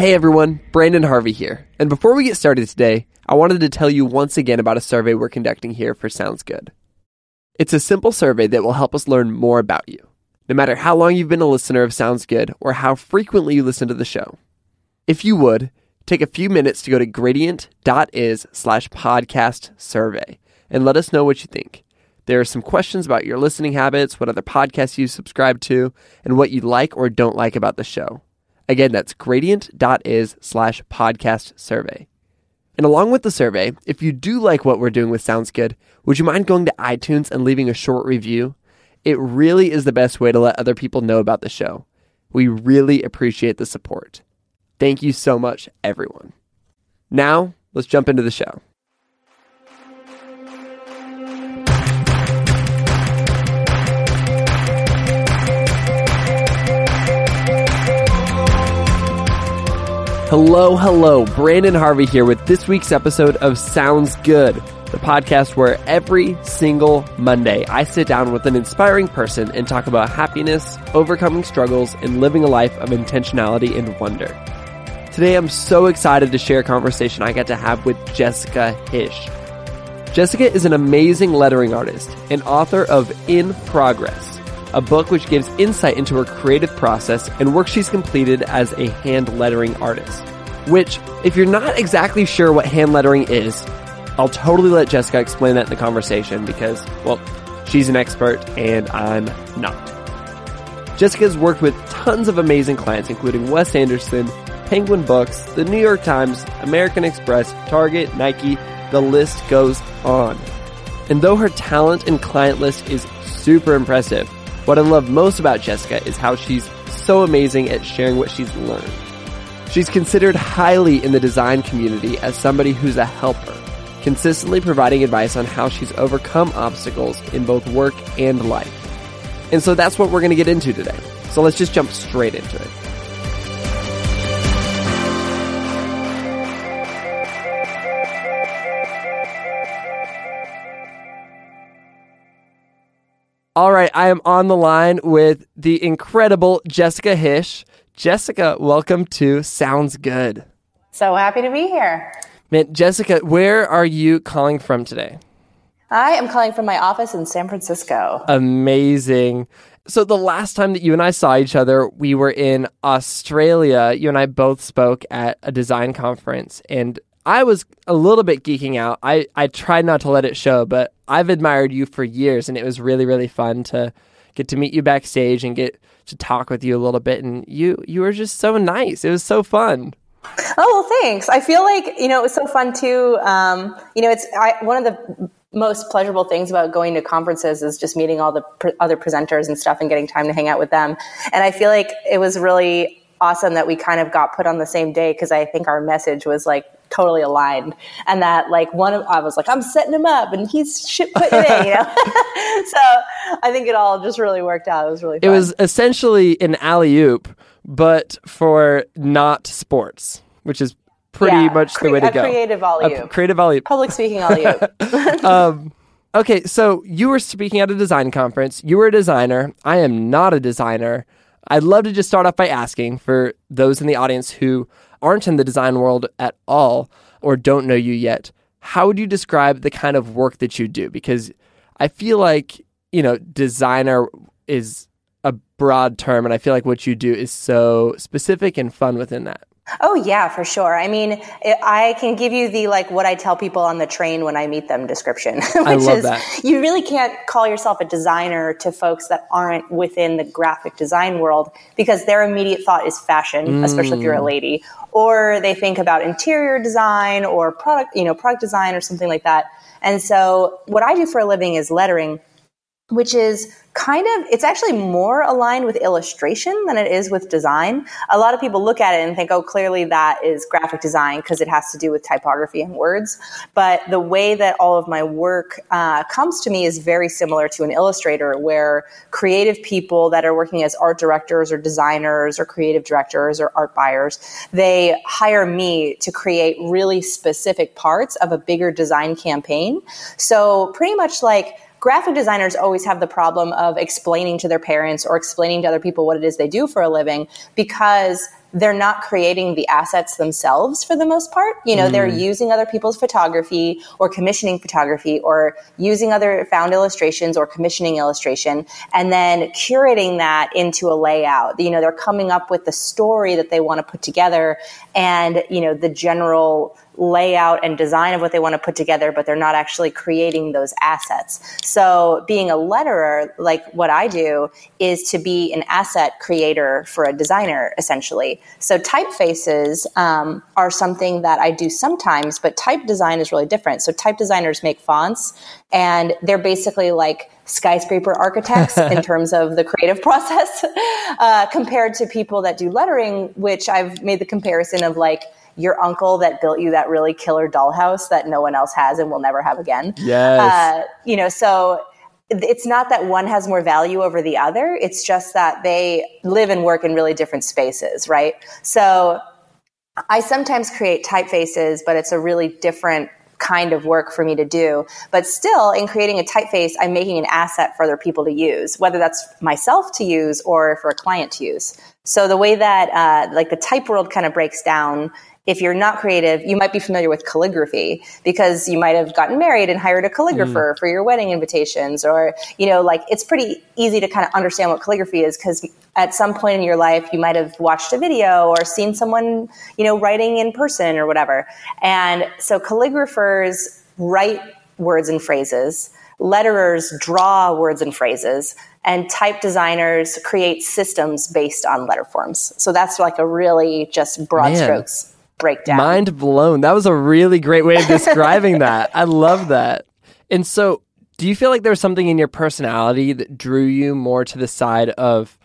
Hey everyone, Branden Harvey here. And before we get started today, I wanted to tell you once again about a survey we're conducting here for Sounds Good. It's a simple survey that will help us learn more about you, no matter how long you've been a listener of Sounds Good or how frequently you listen to the show. If you would, take a few minutes to go to gradient.is slash podcast survey and let us know what you think. There are some questions about your listening habits, what other podcasts you subscribe to, and what you like or don't like about the show. Again, that's gradient.is slash podcast survey. And along with the survey, if you do like what we're doing with Sounds Good, would you mind going to iTunes and leaving a short review? It really is the best way to let other people know about the show. We really appreciate the support. Thank you so much, everyone. Now, let's jump into the show. Hello, hello. Branden Harvey here with this week's episode of Sounds Good, the podcast where every single Monday I sit down with an inspiring person and talk about happiness, overcoming struggles, and living a life of intentionality and wonder. Today I'm so excited to share a conversation I got to have with Jessica Hische. Jessica is an amazing lettering artist and author of In Progress, a book which gives insight into her creative process and work she's completed as a hand lettering artist. Which, if you're not exactly sure what hand lettering is, I'll totally let Jessica explain that in the conversation because, well, she's an expert and I'm not. Jessica's worked with tons of amazing clients, including Wes Anderson, Penguin Books, the New York Times, American Express, Target, Nike, the list goes on. And though her talent and client list is super impressive, what I love most about Jessica is how she's so amazing at sharing what she's learned. She's considered highly in the design community as somebody who's a helper, consistently providing advice on how she's overcome obstacles in both work and life. And so that's what we're going to get into today. So let's just jump straight into it. All right, I am on the line with the incredible Jessica Hische. Jessica, welcome to Sounds Good. So happy to be here. Man, Jessica, where are you calling from today? I am calling from my office in San Francisco. Amazing. So, the last time that you and I saw each other, we were in Australia. You and I both spoke at a design conference, and I was a little bit geeking out. I, I tried not to let it show, but I've admired you for years, and it was really, really fun to get to meet you backstage and get to talk with you a little bit. And you you were just so nice. It was so fun. Oh well, thanks. I feel like you know it was so fun too. Um, you know, it's I, one of the most pleasurable things about going to conferences is just meeting all the other presenters and stuff and getting time to hang out with them. And I feel like it was really awesome that we kind of got put on the same day because I think our message was like totally aligned and that like one of I was like I'm setting him up and he's shit putting it in you know so I think it all just really worked out it was really fun. It was essentially an alley oop, but for not sports, which is pretty Yeah, much cre- the way to go. creative A alley-oop. creative alley oop. public speaking all you um, okay, so you were speaking at a design conference. You were a designer. I am not a designer. I'd love to just start off by asking for those in the audience who aren't in the design world at all or don't know you yet, how would you describe the kind of work that you do? Because I feel like, you know, designer is a broad term, and I feel like what you do is so specific and fun within that. Oh yeah, for sure. I mean, I can give you the like what I tell people on the train when I meet them description, which I love is that. you really can't call yourself a designer to folks that aren't within the graphic design world because their immediate thought is fashion, especially if you're Mm. a lady, or they think about interior design or product, you know, product design or something like that. And so what I do for a living is lettering. Which is kind of it's actually more aligned with illustration than it is with design. A lot of people look at it and think oh clearly that is graphic design because it has to do with typography and words. But the way that all of my work uh, comes to me is very similar to an illustrator where creative people that are working as art directors or designers or creative directors or art buyers they hire me to create really specific parts of a bigger design campaign. So pretty much like graphic designers always have the problem of explaining to their parents or explaining to other people what it is they do for a living because they're not creating the assets themselves for the most part. You know, mm. they're using other people's photography or commissioning photography or using other found illustrations or commissioning illustration and then curating that into a layout. You know, they're coming up with the story that they want to put together and, you know, the general layout and design of what they want to put together, but they're not actually creating those assets. So being a letterer, like what I do, is to be an asset creator for a designer, essentially. So typefaces um, are something that I do sometimes, but type design is really different. So type designers make fonts, and they're basically like skyscraper architects in terms of the creative process, uh, compared to people that do lettering, which I've made the comparison of like your uncle that built you that really killer dollhouse that no one else has and will never have again. Yes. Uh, you know, so it's not that one has more value over the other. It's just that they live and work in really different spaces, right? So I sometimes create typefaces, but it's a really different kind of work for me to do. But still, in creating a typeface, I'm making an asset for other people to use, whether that's myself to use or for a client to use. So the way that uh, like the type world kind of breaks down if you're not creative, you might be familiar with calligraphy because you might have gotten married and hired a calligrapher mm. for your wedding invitations or, you know, like it's pretty easy to kind of understand what calligraphy is because at some point in your life you might have watched a video or seen someone, you know, writing in person or whatever. And so calligraphers write words and phrases. Letterers draw words and phrases and type designers create systems based on letter forms. So that's like a really just broad Man. strokes breakdown. Mind blown. That was a really great way of describing that. I love that. And so, do you feel like there's something in your personality that drew you more to the side of,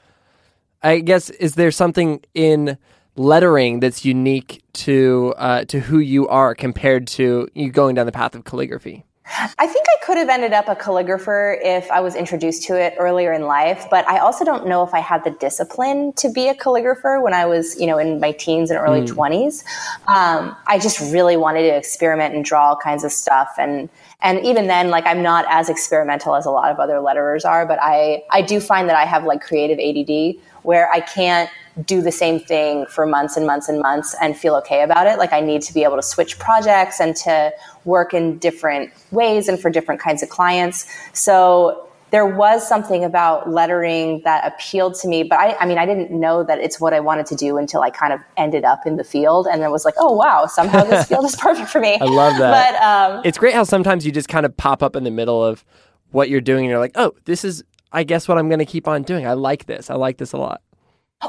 I guess, is there something in lettering that's unique to uh, to who you are compared to you going down the path of calligraphy? I think I could have ended up a calligrapher if I was introduced to it earlier in life, but I also don't know if I had the discipline to be a calligrapher when I was, you know, in my teens and early mm. 20s. Um, I just really wanted to experiment and draw all kinds of stuff and and even then like I'm not as experimental as a lot of other letterers are, but I I do find that I have like creative ADD where I can't do the same thing for months and months and months and feel okay about it. Like I need to be able to switch projects and to work in different ways and for different kinds of clients. So there was something about lettering that appealed to me, but I, I mean, I didn't know that it's what I wanted to do until I kind of ended up in the field and then was like, oh wow, somehow this field is perfect for me. I love that. But um, it's great how sometimes you just kind of pop up in the middle of what you're doing and you're like, oh, this is, I guess, what I'm going to keep on doing. I like this. I like this a lot.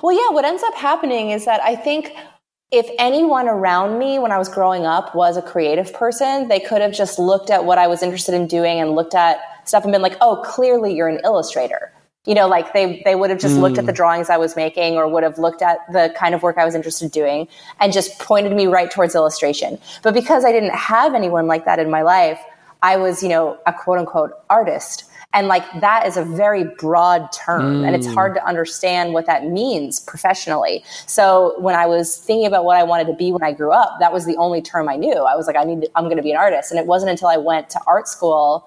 Well, yeah, what ends up happening is that I think if anyone around me when I was growing up was a creative person, they could have just looked at what I was interested in doing and looked at stuff and been like, oh, clearly you're an illustrator. You know, like they, they would have just mm. looked at the mm. drawings I was making or would have looked at the kind of work I was interested in doing and just pointed me right towards illustration. But because I didn't have anyone like that in my life, I was, you know, a quote unquote artist. And like that is a very broad term mm. and it's hard to understand what that means professionally. So when I was thinking about what I wanted to be when I grew up, that was the only term I knew. I was like, I need, to, I'm going to be an artist. And it wasn't until I went to art school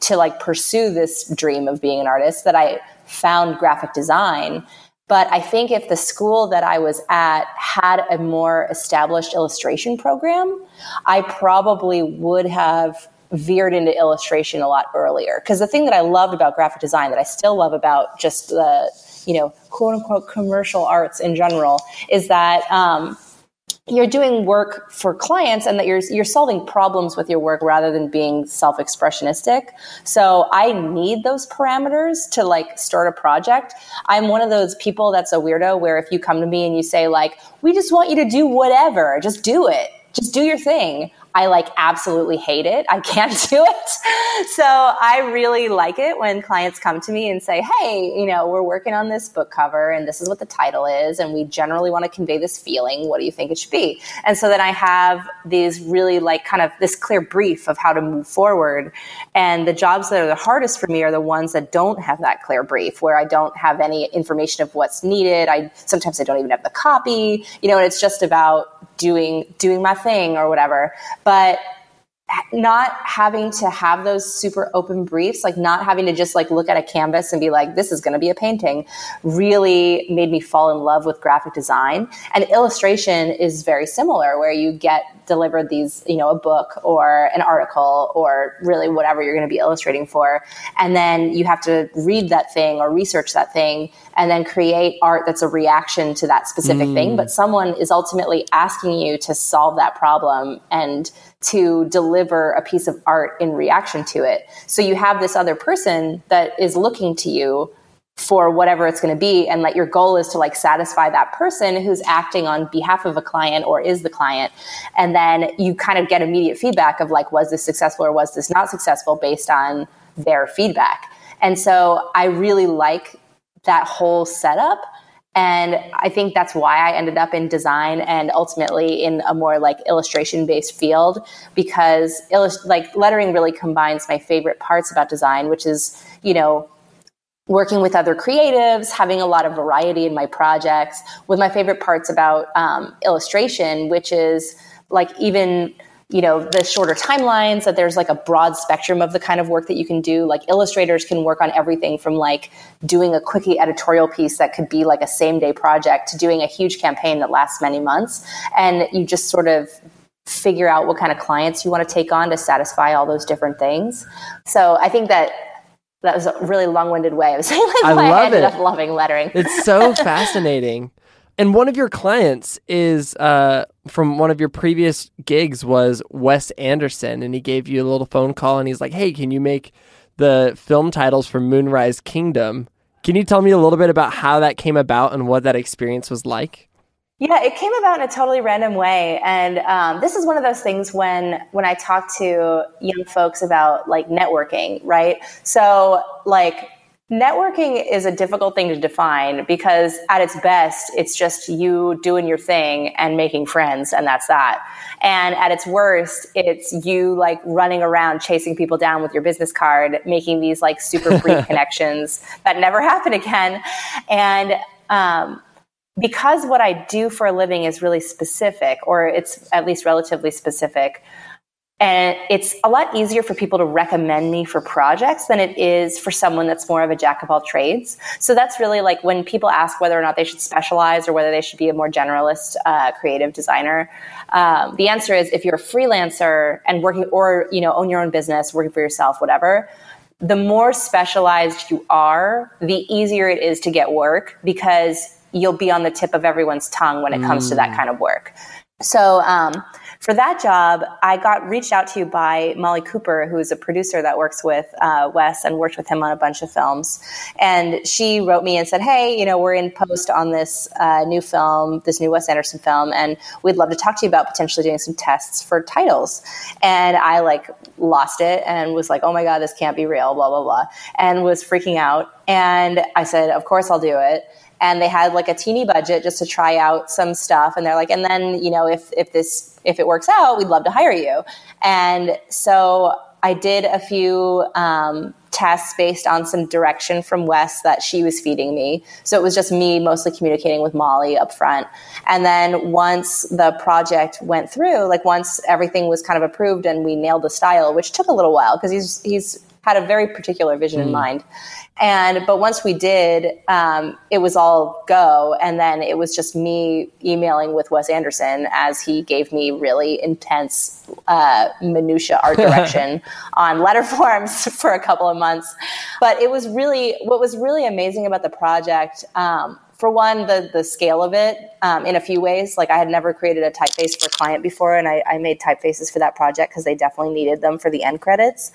to like pursue this dream of being an artist that I found graphic design. But I think if the school that I was at had a more established illustration program, I probably would have veered into illustration a lot earlier. Because the thing that I loved about graphic design, that I still love about just the, you know, quote unquote commercial arts in general, is that um, you're doing work for clients and that you're you're solving problems with your work rather than being self-expressionistic. So I need those parameters to like start a project. I'm one of those people that's a weirdo where if you come to me and you say like, "We just want you to do whatever, just do it." just do your thing. I like absolutely hate it. I can't do it. So I really like it when clients come to me and say, Hey, you know, we're working on this book cover and this is what the title is. And we generally want to convey this feeling. What do you think it should be? And so then I have these really like kind of this clear brief of how to move forward. And the jobs that are the hardest for me are the ones that don't have that clear brief, where I don't have any information of what's needed. I sometimes I don't even have the copy, you know, and it's just about doing doing my thing or whatever. But not having to have those super open briefs, like not having to just like look at a canvas and be like, this is going to be a painting, really made me fall in love with graphic design. And illustration is very similar, where you get delivered these, you know, a book or an article or really whatever you're going to be illustrating for. And then you have to read that thing or research that thing and then create art that's a reaction to that specific mm. thing. But someone is ultimately asking you to solve that problem and to deliver a piece of art in reaction to it. So you have this other person that is looking to you for whatever it's going to be and that your goal is to like satisfy that person who's acting on behalf of a client or is the client and then you kind of get immediate feedback of like was this successful or was this not successful based on their feedback and so i really like that whole setup and I think that's why I ended up in design and ultimately in a more like illustration based field because illust- like lettering really combines my favorite parts about design, which is, you know, working with other creatives, having a lot of variety in my projects, with my favorite parts about um, illustration, which is like even you know the shorter timelines that there's like a broad spectrum of the kind of work that you can do like illustrators can work on everything from like doing a quickie editorial piece that could be like a same day project to doing a huge campaign that lasts many months and you just sort of figure out what kind of clients you want to take on to satisfy all those different things so i think that that was a really long-winded way of saying like I why love I ended it. up loving lettering. It's so fascinating. And one of your clients is uh, from one of your previous gigs was Wes Anderson, and he gave you a little phone call, and he's like, "Hey, can you make the film titles for Moonrise Kingdom?" Can you tell me a little bit about how that came about and what that experience was like? Yeah, it came about in a totally random way, and um, this is one of those things when when I talk to young folks about like networking, right? So like Networking is a difficult thing to define because at its best, it's just you doing your thing and making friends, and that's that. And at its worst, it's you like running around chasing people down with your business card, making these like super brief connections that never happen again. And um, because what I do for a living is really specific, or it's at least relatively specific, and it's a lot easier for people to recommend me for projects than it is for someone that's more of a jack of all trades. So that's really like when people ask whether or not they should specialize or whether they should be a more generalist uh, creative designer. Um, the answer is if you're a freelancer and working, or you know, own your own business, working for yourself, whatever. The more specialized you are, the easier it is to get work because you'll be on the tip of everyone's tongue when it comes mm. to that mm. kind of work. So, um, for that job, I got reached out to by Molly Cooper, who is a producer that works with uh, Wes and worked with him on a bunch of films. And she wrote me and said, Hey, you know, we're in post on this uh, new film, this new Wes Anderson film, and we'd love to talk to you about potentially doing some tests for titles. And I like lost it and was like, Oh my God, this can't be real, blah, blah, blah, and was freaking out. And I said, Of course I'll do it and they had like a teeny budget just to try out some stuff and they're like and then you know if if this if it works out we'd love to hire you. And so i did a few um, tests based on some direction from wes that she was feeding me. So it was just me mostly communicating with molly up front. And then once the project went through like once everything was kind of approved and we nailed the style which took a little while because he's he's had a very particular vision mm. in mind and but once we did, um, it was all go, and then it was just me emailing with Wes Anderson as he gave me really intense uh, minutia art direction on letter forms for a couple of months. But it was really what was really amazing about the project. Um, for one, the the scale of it um, in a few ways. Like I had never created a typeface for a client before, and I, I made typefaces for that project because they definitely needed them for the end credits.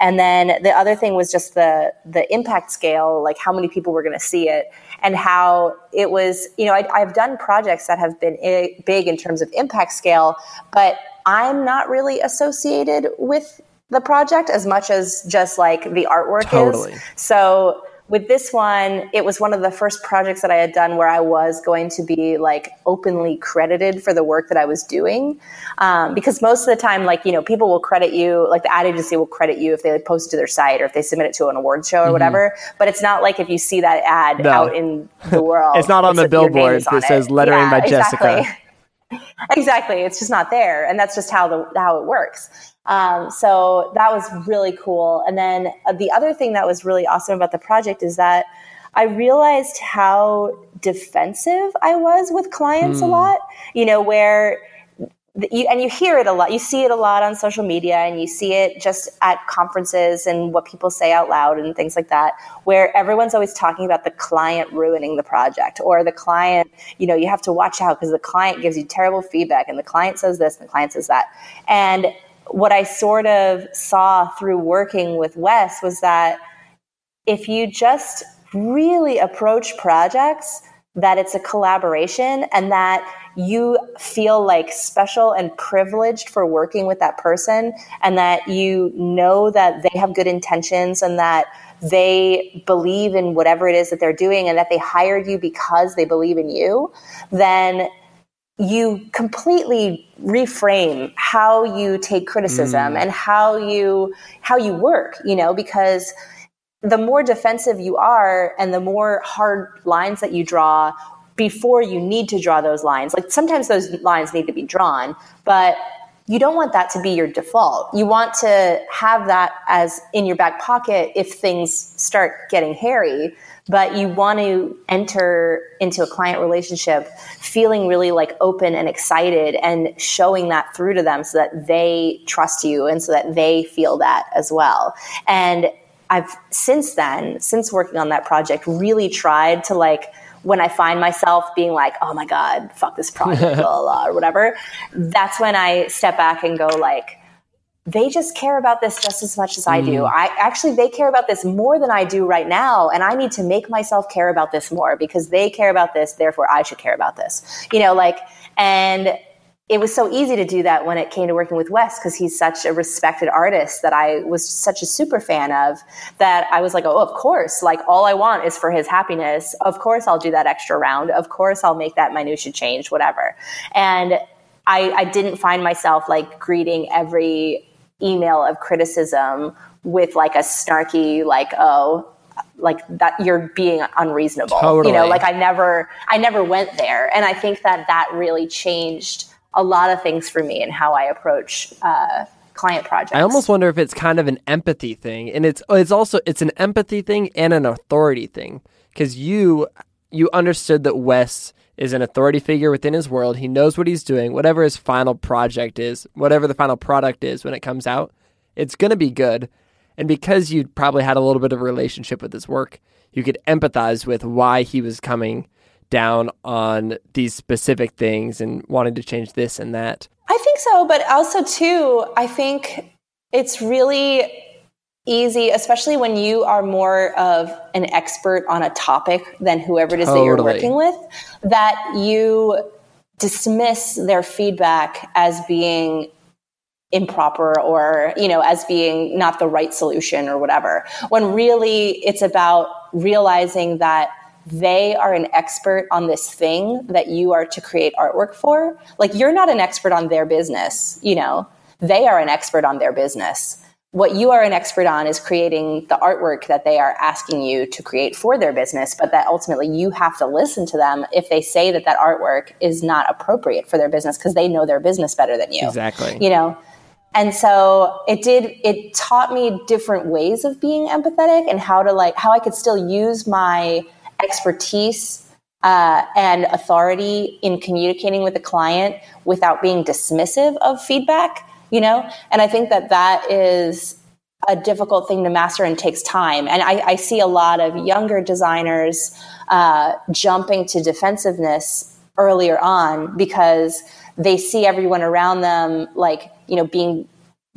And then the other thing was just the the impact scale, like how many people were going to see it. and how it was, you know, I, I've done projects that have been big in terms of impact scale, but I'm not really associated with the project as much as just like the artwork totally. is. So with this one, it was one of the first projects that I had done where I was going to be like openly credited for the work that I was doing. Um, because most of the time, like, you know, people will credit you, like the ad agency will credit you if they like, post it to their site or if they submit it to an award show or mm-hmm. whatever. But it's not like if you see that ad no. out in the world. it's not on the billboard that says lettering yeah, by Jessica. Exactly. exactly. It's just not there. And that's just how the, how it works. Um, so that was really cool. And then uh, the other thing that was really awesome about the project is that I realized how defensive I was with clients hmm. a lot, you know, where you, and you hear it a lot. You see it a lot on social media and you see it just at conferences and what people say out loud and things like that, where everyone's always talking about the client ruining the project or the client, you know, you have to watch out because the client gives you terrible feedback and the client says this and the client says that. And what I sort of saw through working with Wes was that if you just really approach projects that it's a collaboration and that you feel like special and privileged for working with that person and that you know that they have good intentions and that they believe in whatever it is that they're doing and that they hired you because they believe in you, then you completely reframe how you take criticism mm. and how you how you work you know because the more defensive you are and the more hard lines that you draw before you need to draw those lines like sometimes those lines need to be drawn but you don't want that to be your default you want to have that as in your back pocket if things start getting hairy but you want to enter into a client relationship feeling really like open and excited and showing that through to them so that they trust you and so that they feel that as well. And I've since then, since working on that project, really tried to like when I find myself being like, oh my God, fuck this project, blah, blah, blah, or whatever, that's when I step back and go like, they just care about this just as much as I do. Mm. I actually they care about this more than I do right now, and I need to make myself care about this more because they care about this, therefore I should care about this. You know, like and it was so easy to do that when it came to working with Wes because he's such a respected artist that I was such a super fan of that I was like, oh, of course, like all I want is for his happiness. Of course, I'll do that extra round. Of course, I'll make that minutia change, whatever. And I, I didn't find myself like greeting every email of criticism with like a snarky like oh like that you're being unreasonable totally. you know like i never i never went there and i think that that really changed a lot of things for me and how i approach uh, client projects i almost wonder if it's kind of an empathy thing and it's it's also it's an empathy thing and an authority thing because you you understood that wes is an authority figure within his world. He knows what he's doing, whatever his final project is, whatever the final product is when it comes out, it's going to be good. And because you probably had a little bit of a relationship with his work, you could empathize with why he was coming down on these specific things and wanting to change this and that. I think so, but also too, I think it's really easy, especially when you are more of an expert on a topic than whoever it is totally. that you're working with, that you dismiss their feedback as being improper or you know as being not the right solution or whatever when really it's about realizing that they are an expert on this thing that you are to create artwork for like you're not an expert on their business you know they are an expert on their business what you are an expert on is creating the artwork that they are asking you to create for their business, but that ultimately you have to listen to them if they say that that artwork is not appropriate for their business because they know their business better than you. Exactly. You know, and so it did, it taught me different ways of being empathetic and how to like, how I could still use my expertise uh, and authority in communicating with the client without being dismissive of feedback you know? And I think that that is a difficult thing to master and takes time. And I, I see a lot of younger designers uh, jumping to defensiveness earlier on because they see everyone around them like, you know, being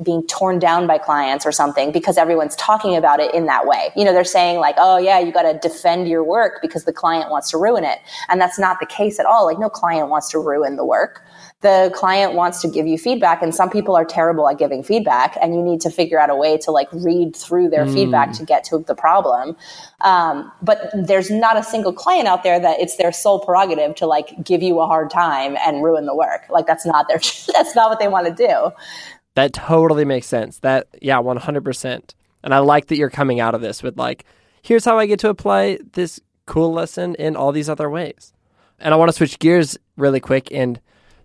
being torn down by clients or something because everyone's talking about it in that way. You know, they're saying like, "Oh yeah, you got to defend your work because the client wants to ruin it." And that's not the case at all. Like no client wants to ruin the work the client wants to give you feedback and some people are terrible at giving feedback and you need to figure out a way to like read through their mm. feedback to get to the problem um, but there's not a single client out there that it's their sole prerogative to like give you a hard time and ruin the work like that's not their that's not what they want to do that totally makes sense that yeah 100% and i like that you're coming out of this with like here's how i get to apply this cool lesson in all these other ways and i want to switch gears really quick and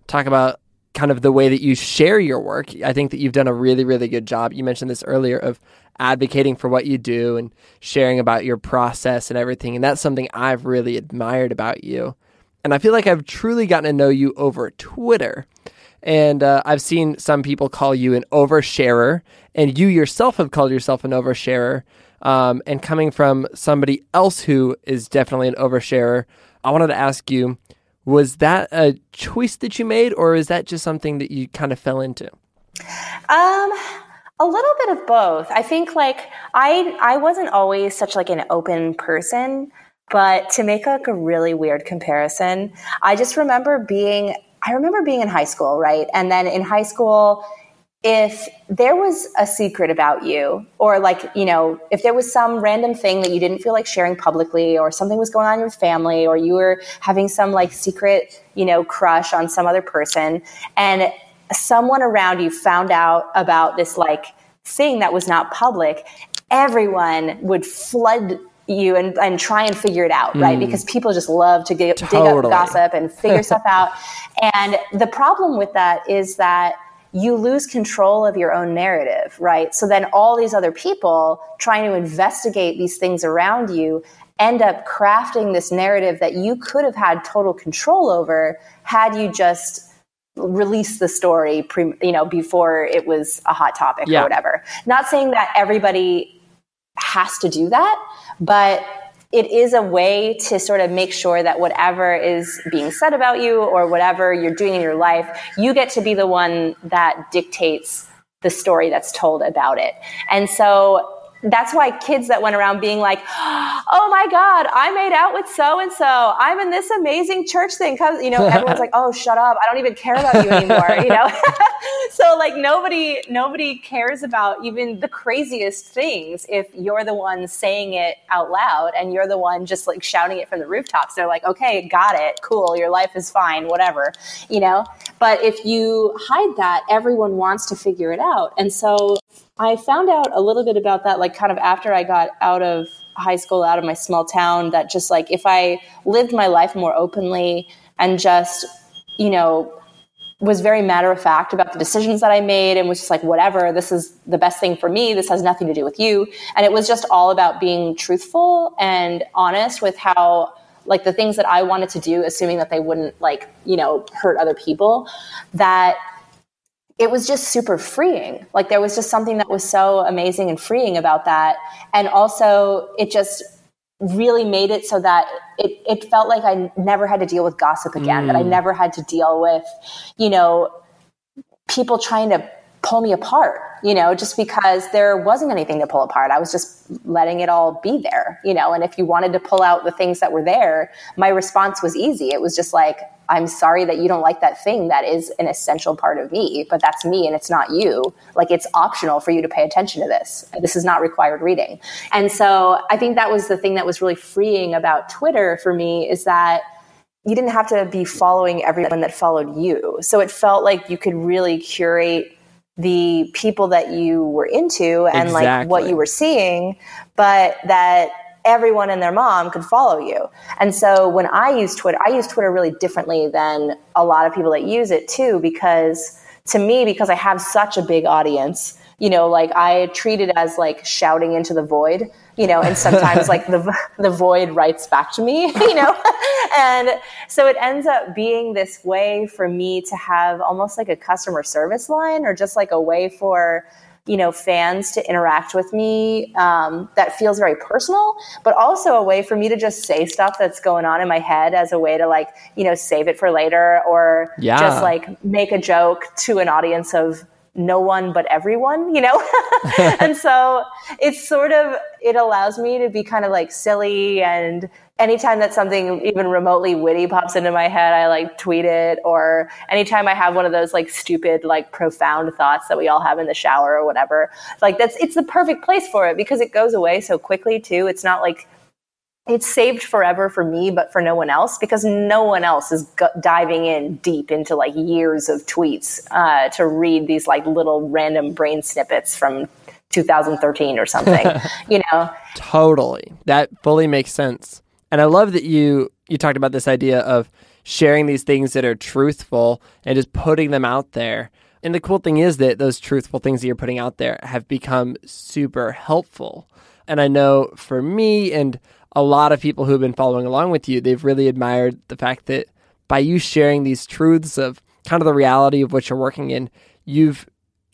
talk about kind of the way that you share your work. I think that you've done a really, really good job. You mentioned this earlier of advocating for what you do and sharing about your process and everything. And that's something I've really admired about you. And I feel like I've truly gotten to know you over Twitter. And uh, I've seen some people call you an oversharer, and you yourself have called yourself an oversharer. Um, and coming from somebody else who is definitely an oversharer, I wanted to ask you was that a choice that you made, or is that just something that you kind of fell into? Um, a little bit of both. I think like I I wasn't always such like an open person, but to make like a really weird comparison, I just remember being I remember being in high school, right? And then in high school, if there was a secret about you or like you know if there was some random thing that you didn't feel like sharing publicly or something was going on in your family or you were having some like secret you know crush on some other person and someone around you found out about this like thing that was not public everyone would flood you and, and try and figure it out, right? Mm. Because people just love to get, totally. dig up gossip and figure stuff out. And the problem with that is that you lose control of your own narrative, right? So then all these other people trying to investigate these things around you end up crafting this narrative that you could have had total control over had you just released the story pre, you know before it was a hot topic yeah. or whatever not saying that everybody has to do that but it is a way to sort of make sure that whatever is being said about you or whatever you're doing in your life, you get to be the one that dictates the story that's told about it. And so that's why kids that went around being like, "Oh my God, I made out with so and so. I'm in this amazing church thing." Cause you know, everyone's like, "Oh, shut up! I don't even care about you anymore." you know, so like nobody nobody cares about even the craziest things if you're the one saying it out loud and you're the one just like shouting it from the rooftops. They're like, "Okay, got it, cool. Your life is fine, whatever." You know, but if you hide that, everyone wants to figure it out, and so I found out a little bit about that, like kind of after I got out of high school, out of my small town, that just like if I lived my life more openly and just, you know, was very matter of fact about the decisions that I made and was just like, whatever, this is the best thing for me. This has nothing to do with you. And it was just all about being truthful and honest with how, like, the things that I wanted to do, assuming that they wouldn't, like, you know, hurt other people, that it was just super freeing. Like there was just something that was so amazing and freeing about that. And also it just really made it so that it, it felt like I never had to deal with gossip again, mm. that I mm. never had to deal with, you know, people trying to pull me apart, you know, just because there wasn't anything to pull apart. I was just letting it all be there, you know, and if you wanted to pull out the things that were there, my response was easy. It was just like, I'm sorry that you don't like that thing that is an essential part of me, but that's me and it's not you. Like it's optional for you to pay attention to this. This is not required reading. And so I think that was the thing that was really freeing about Twitter for me is that you didn't have to be following everyone that followed you. So it felt like you could really curate the people that you were into and exactly. like what you were seeing, but that everyone and their mom could follow you. And so when I use Twitter, I use Twitter really differently than a lot of people that use it too, because to me, because I have such a big audience, you know, like I treat it as like shouting into the void, you know, and sometimes like the, the void writes back to me, you know, and so it ends up being this way for me to have almost like a customer service line or just like a way for you know fans to interact with me um, that feels very personal but also a way for me to just say stuff that's going on in my head as a way to like you know save it for later or yeah. just like make a joke to an audience of no one but everyone, you know? and so it's sort of, it allows me to be kind of like silly and anytime that something even remotely witty pops into my head, I like tweet it. Or anytime I have one of those like stupid, like profound thoughts that we all have in the shower or whatever, like that's, it's the perfect place for it because it goes away so quickly too. It's not like, it's saved forever for me, but for no one else because no one else is g- diving in deep into like years of tweets uh, to read these like little random brain snippets from 2013 or something. you know, totally. That fully makes sense. And I love that you you talked about this idea of sharing these things that are truthful and just putting them out there. And the cool thing is that those truthful things that you're putting out there have become super helpful. And I know for me and a lot of people who've been following along with you, they've really admired the fact that by you sharing these truths of kind of the reality of what you're working in, you've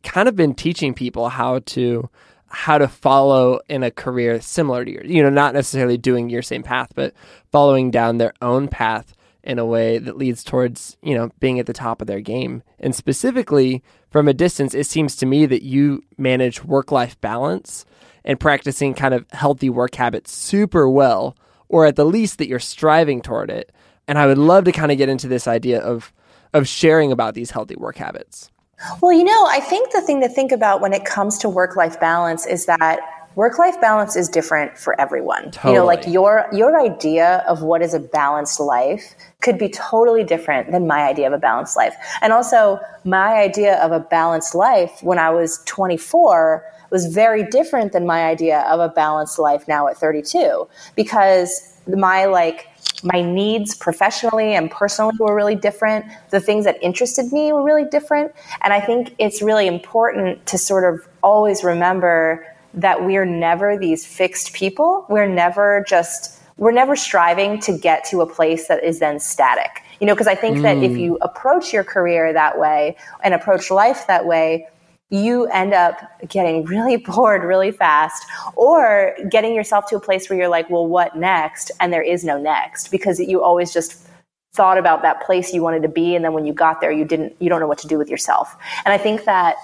kind of been teaching people how to how to follow in a career similar to yours. You know, not necessarily doing your same path, but following down their own path in a way that leads towards, you know, being at the top of their game. And specifically from a distance, it seems to me that you manage work life balance and practicing kind of healthy work habits super well, or at the least that you're striving toward it. And I would love to kind of get into this idea of of sharing about these healthy work habits. Well, you know, I think the thing to think about when it comes to work life balance is that work life balance is different for everyone. Totally. You know, like your your idea of what is a balanced life could be totally different than my idea of a balanced life. And also, my idea of a balanced life when I was 24 was very different than my idea of a balanced life now at 32 because my like my needs professionally and personally were really different. The things that interested me were really different. And I think it's really important to sort of always remember that we're never these fixed people. We're never just, we're never striving to get to a place that is then static. You know, because I think mm. that if mm. you approach your career that way and approach life that way, you end up getting really bored really fast or getting yourself to a place where you're like, well, what next? And there is no next because you always just thought about that place you wanted to be. And then when you got there, you didn't, you don't know what to do with yourself. And I think that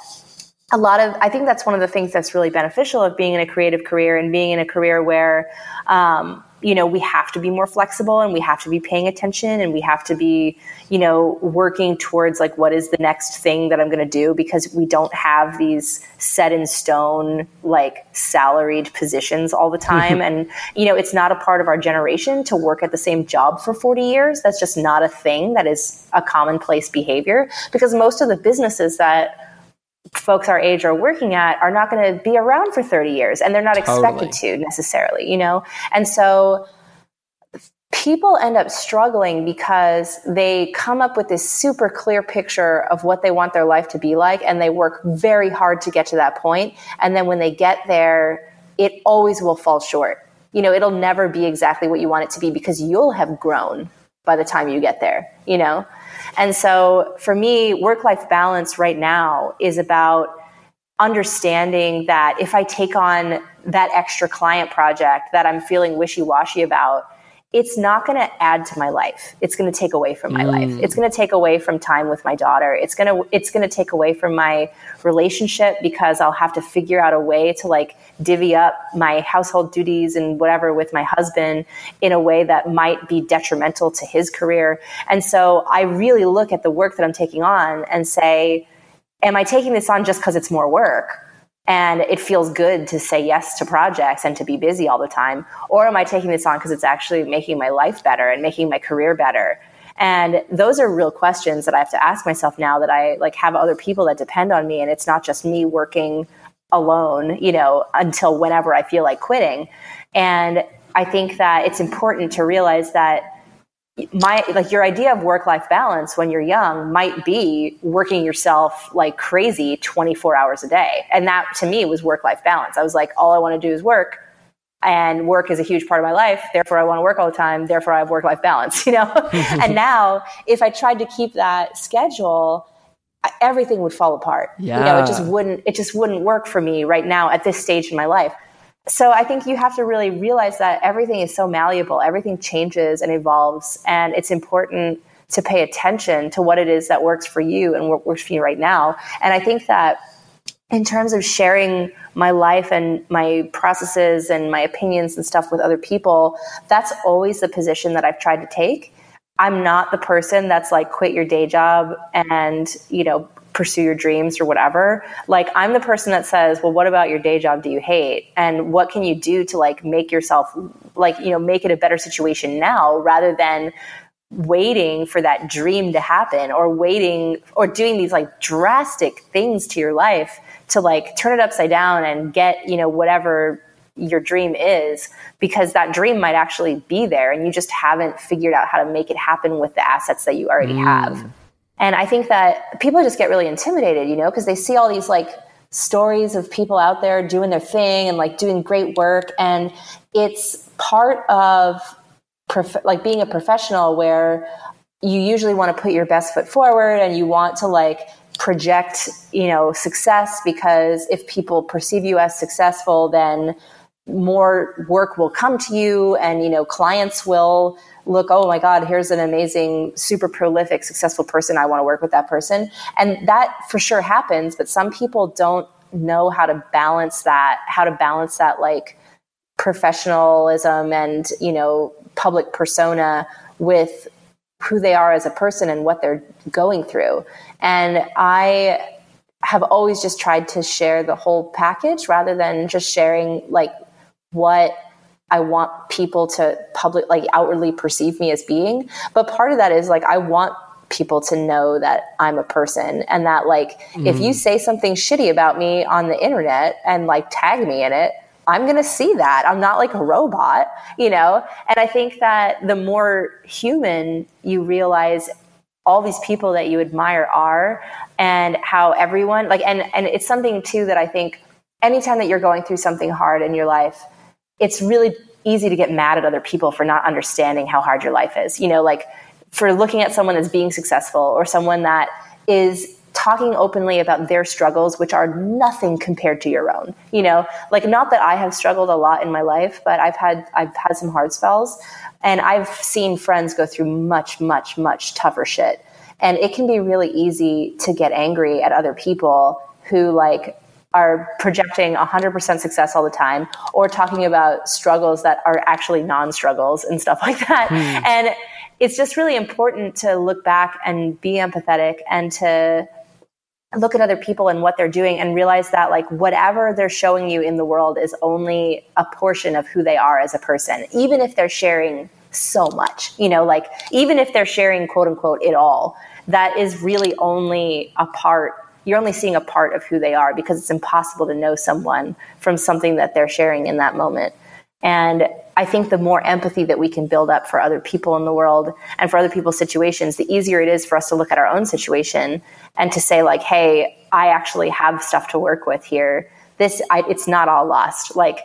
a lot of, I think that's one of the things that's really beneficial of being in a creative career and being in a career where, um, you know, we have to be more flexible and we have to be paying attention and we have to be, you know, working towards like what is the next thing that I'm going to do because we don't have these set in stone, like salaried positions all the time. and, you know, it's not a part of our generation to work at the same job for 40 years. That's just not a thing that is a commonplace behavior because most of the businesses that folks our age are working at are not going to be around for 30 years and they're not totally. expected to necessarily, you know? And so people end up struggling because they come up with this super clear picture of what they want their life to be like and they work very hard to get to that point and then when they get there it always will fall short you know it'll never be exactly what you want it to be because you'll have grown by the time you get there you know and so for me, work life balance right now is about understanding that if I take on that extra client project that I'm feeling wishy washy about, it's not going to add to my life. It's going to take away from my mm. life. It's going to take away from time with my daughter. It's going to it's going to take away from my relationship because I'll have to figure out a way to like divvy up my household duties and whatever with my husband in a way that might be detrimental to his career. And so I really look at the work that I'm taking on and say, am I taking this on just because it's more work? And it feels good to say yes to projects and to be busy all the time. Or am i taking this on because it's actually making my life better and making my career better? And those are real questions that i have to ask myself now that i like have other people that depend on me and it's not just me working alone you know until whenever i feel like quitting. And i think that it's important to realize that my like your idea of work life balance when you're young might be working yourself like crazy 24 hours a day. And that to me was work life balance. I was like all i want to do is work and work is a huge part of my life therefore i want to work all the time therefore i have work life balance you know? And now if i tried to keep that schedule everything would fall apart. Yeah. you know it just wouldn't it just wouldn't work for me right now at this stage in my life so I think you have to really realize that everything is so malleable, everything changes and evolves, and it's important to pay attention to what it is that works for you and what works for you right now. And I think that in terms of sharing my life and my processes and my opinions and stuff with other people, that's always the position that I've tried to take. I'm not the person that's like quit your day job and, you know, pursue your dreams or whatever. Like I'm the person that says, "Well, what about your day job do you hate? And what can you do to like make yourself like, you know, make it a better situation now rather than waiting for that dream to happen or waiting or doing these like drastic things to your life to like turn it upside down and get, you know, whatever your dream is because that dream might actually be there and you just haven't figured out how to make it happen with the assets that you already mm. have. And I think that people just get really intimidated, you know, because they see all these like stories of people out there doing their thing and like doing great work. And it's part of prof- like being a professional where you usually want to put your best foot forward and you want to like project, you know, success because if people perceive you as successful, then more work will come to you and, you know, clients will look, oh my God, here's an amazing, super prolific, successful person. I want to work with that person. And that for sure happens, but some people don't know how to balance that, how to balance that like professionalism and, you know, public persona with who they are as a person and what they're going through. And I have always just tried to share the whole package rather than just sharing like what I want people to public like outwardly perceive me as being. But part of that is like I want people to know that I'm a person and that like mm. if you mm-hmm. say something shitty about me on the internet and like tag me in it, I'm going to see that. I'm not like a robot, you know? And I think that the more human you realize all these people that you admire are and how everyone like and and it's something too that I think anytime that you're going through something hard in your life it's really easy to get mad at other people for not understanding how hard your life is. You know, like for looking at someone that's being successful or someone that is talking openly about their struggles, which are nothing compared to your own. You know, like not that I have struggled a lot in my life, but I've had I've had some hard spells, and I've seen friends go through much, much, much tougher shit. And it can be really easy to get angry at other people who like are projecting 100% success all the time or talking about struggles that are actually non-struggles and stuff like that. Hmm. And it's just really important to look back and be empathetic and to look at other people and what they're doing and realize that like whatever they're showing you in the world is only a portion of who they are as a person even if they're sharing so much you know like even if they're sharing quote unquote it all that is really only a part you're only seeing a part of who they are because it's impossible to know someone from something that they're sharing in that moment. And I think the more empathy that we can build up for other people in the world and for other people's situations, the easier it is for us to look at our own situation and to say like, "Hey, I actually have stuff to work with here. This, I, it's not all lost." Like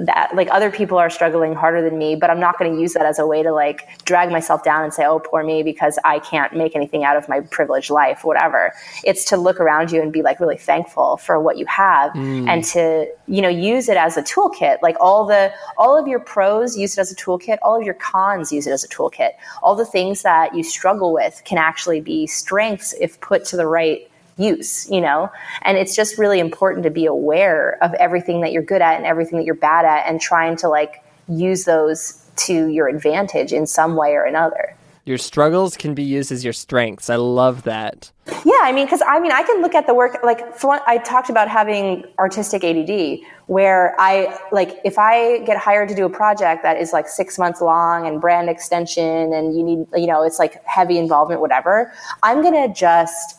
that like other people are struggling harder than me but i'm not going to use that as a way to like drag myself down and say oh poor me because i can't make anything out of my privileged life whatever. It's to look around you and be like really thankful for what you have mm. and to you know use it as a toolkit. Like all the all of your pros use it as a toolkit. All of your cons use it as a toolkit. All the things that you struggle with can actually be strengths if put to the right use, you know? And it's just really important to be aware of everything that you're good at and everything that you're bad at and trying to like use those to your advantage in some way or another. Your struggles can be used as your strengths. I love that. Yeah, I mean, because I mean, I can look at the work like I talked about having artistic ADD, where I like if I get hired to do a project that is like six months long and brand extension, and you need, you know, it's like heavy involvement, whatever. I'm gonna just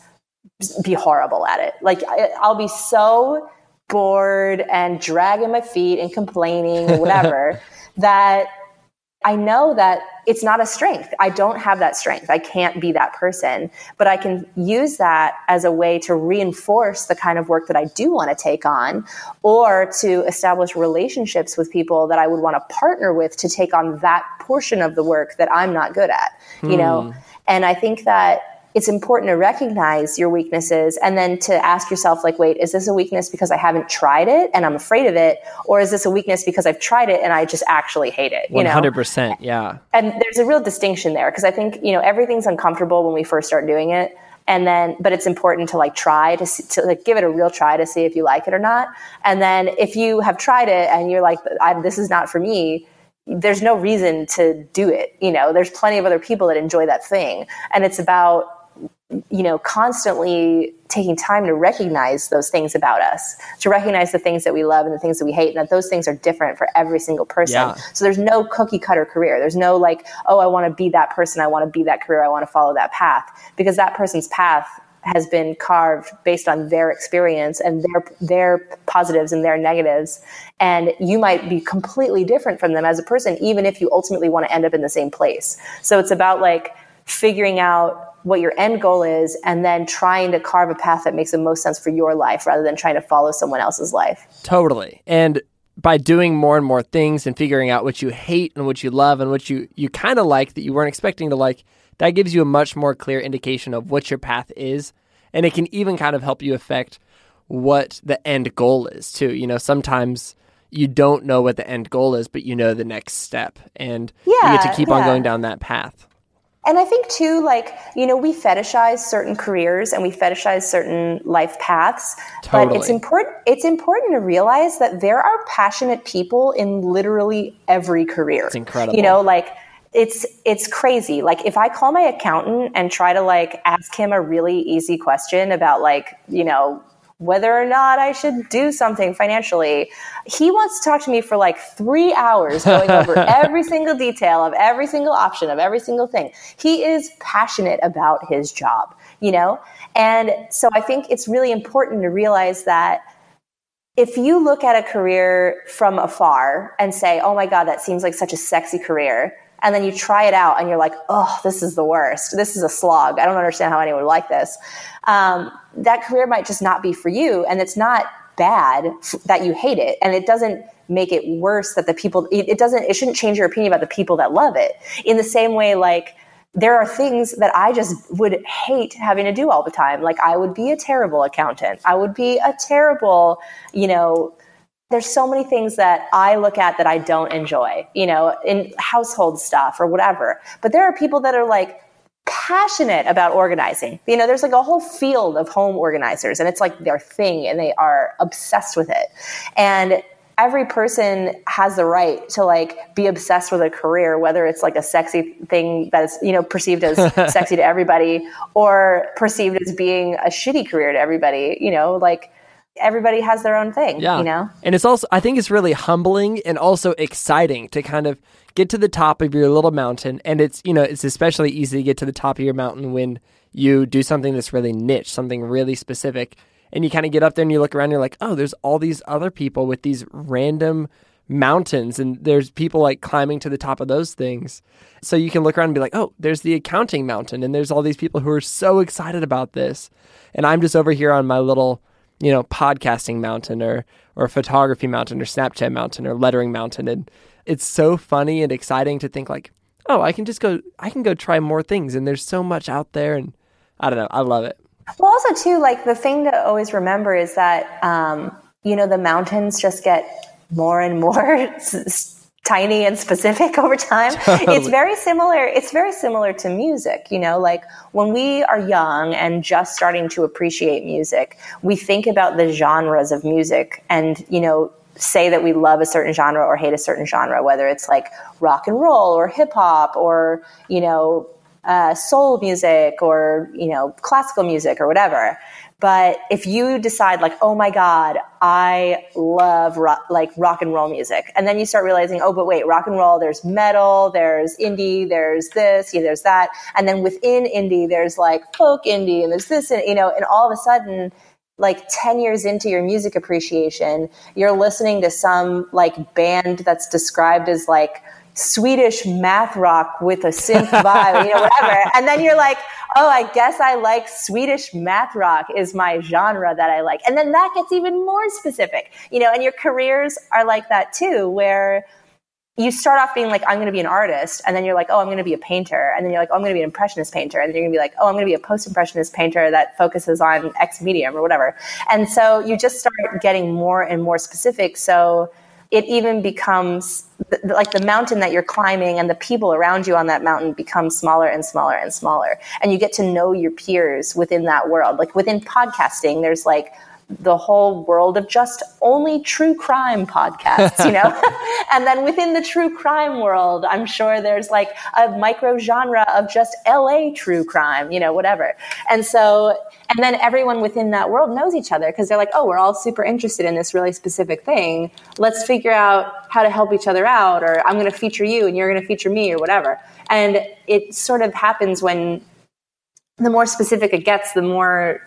be horrible at it. Like I'll be so bored and dragging my feet and complaining or whatever that I know that it's not a strength. I don't have that strength. I can't be that person, but I can use that as a way to reinforce the kind of work that I do want to take on or to establish relationships with people that I would want to partner with to take on that portion of the work that I'm not good at, you know? Hmm. And I think that it's important to recognize your weaknesses and then to ask yourself, like, wait, is this a weakness because I haven't tried it and I'm afraid of it? Or is this a weakness because I've tried it and I just actually hate it? You 100%. Know? Yeah. And there's a real distinction there because I think, you know, everything's uncomfortable when we first start doing it and then but it's important to like try to, to like give it a real try to see if you like it or not and then if you have tried it and you're like this is not for me there's no reason to do it. You know, there's plenty of other people that enjoy that thing. And it's about, you know, constantly taking time to recognize those things about us, to recognize the things that we love and the things that we hate, and that those things are different for every single person. Yeah. So there's no cookie cutter career. There's no like, oh, I want to be that person. I want to be that career. I want to follow that path because that person's path has been carved based on their experience and their their positives and their negatives and you might be completely different from them as a person even if you ultimately want to end up in the same place so it's about like figuring out what your end goal is and then trying to carve a path that makes the most sense for your life rather than trying to follow someone else's life totally and by doing more and more things and figuring out what you hate and what you love and what you you kind of like that you weren't expecting to like that gives you a much more clear indication of what your path is. And it can even kind of help you affect what the end goal is, too. You know, sometimes you don't know what the end goal is, but you know the next step. And yeah, you get to keep yeah. on going down that path. And I think too, like, you know, we fetishize certain careers and we fetishize certain life paths. Totally. But it's important it's important to realize that there are passionate people in literally every career. It's incredible. You know, like it's it's crazy. Like if I call my accountant and try to like ask him a really easy question about like, you know, whether or not I should do something financially. He wants to talk to me for like three hours going over every single detail of every single option of every single thing. He is passionate about his job, you know? And so I think it's really important to realize that if you look at a career from afar and say, oh my God, that seems like such a sexy career, and then you try it out and you're like, oh, this is the worst. This is a slog. I don't understand how anyone would like this. Um, that career might just not be for you. And it's not bad that you hate it. And it doesn't make it worse that the people, it, it doesn't, it shouldn't change your opinion about the people that love it. In the same way, like, there are things that I just would hate having to do all the time. Like I would be a terrible accountant. I would be a terrible, you know, there's so many things that I look at that I don't enjoy, you know, in household stuff or whatever. But there are people that are like passionate about organizing. You know, there's like a whole field of home organizers and it's like their thing and they are obsessed with it. And every person has the right to like be obsessed with a career whether it's like a sexy thing that's you know perceived as sexy to everybody or perceived as being a shitty career to everybody you know like everybody has their own thing, yeah. you know? And it's also, I think it's really humbling and also exciting to kind of get to the top of your little mountain. And it's, you know, it's especially easy to get to the top of your mountain when you do something that's really niche, something really specific. And you kind of get up there and you look around and you're like, oh, there's all these other people with these random mountains and there's people like climbing to the top of those things. So you can look around and be like, oh, there's the accounting mountain and there's all these people who are so excited about this. And I'm just over here on my little you know, podcasting mountain or or photography mountain or Snapchat mountain or lettering mountain. And it's so funny and exciting to think like, oh, I can just go I can go try more things and there's so much out there and I don't know, I love it. Well also too, like the thing to always remember is that um, you know, the mountains just get more and more tiny and specific over time. Totally. It's very similar. It's very similar to music. You know, like when we are young and just starting to appreciate music, we think about the genres of music and, you know, say that we love a certain genre or hate a certain genre, whether it's like rock and roll or hip hop or, you know, uh, soul music or, you know, classical music or whatever. But if you decide like, oh my God, I love rock, like rock and roll music. And then you start realizing, oh, but wait, rock and roll, there's metal, there's indie, there's this, yeah, there's that. And then within indie, there's like folk indie and there's this, and, you know, and all of a sudden, like 10 years into your music appreciation, you're listening to some like band that's described as like Swedish math rock with a synth vibe, you know, whatever. And then you're like, oh, I guess I like Swedish math rock is my genre that I like. And then that gets even more specific, you know, and your careers are like that too, where you start off being like, I'm going to be an artist. And then you're like, oh, I'm going to be a painter. And then you're like, oh, I'm going to be an impressionist painter. And then you're going to be like, oh, I'm going to be a post impressionist painter that focuses on X medium or whatever. And so you just start getting more and more specific. So it even becomes like the mountain that you're climbing and the people around you on that mountain become smaller and smaller and smaller. And you get to know your peers within that world. Like within podcasting, there's like, the whole world of just only true crime podcasts, you know? and then within the true crime world, I'm sure there's like a micro genre of just LA true crime, you know, whatever. And so, and then everyone within that world knows each other because they're like, oh, we're all super interested in this really specific thing. Let's figure out how to help each other out, or I'm going to feature you and you're going to feature me, or whatever. And it sort of happens when the more specific it gets, the more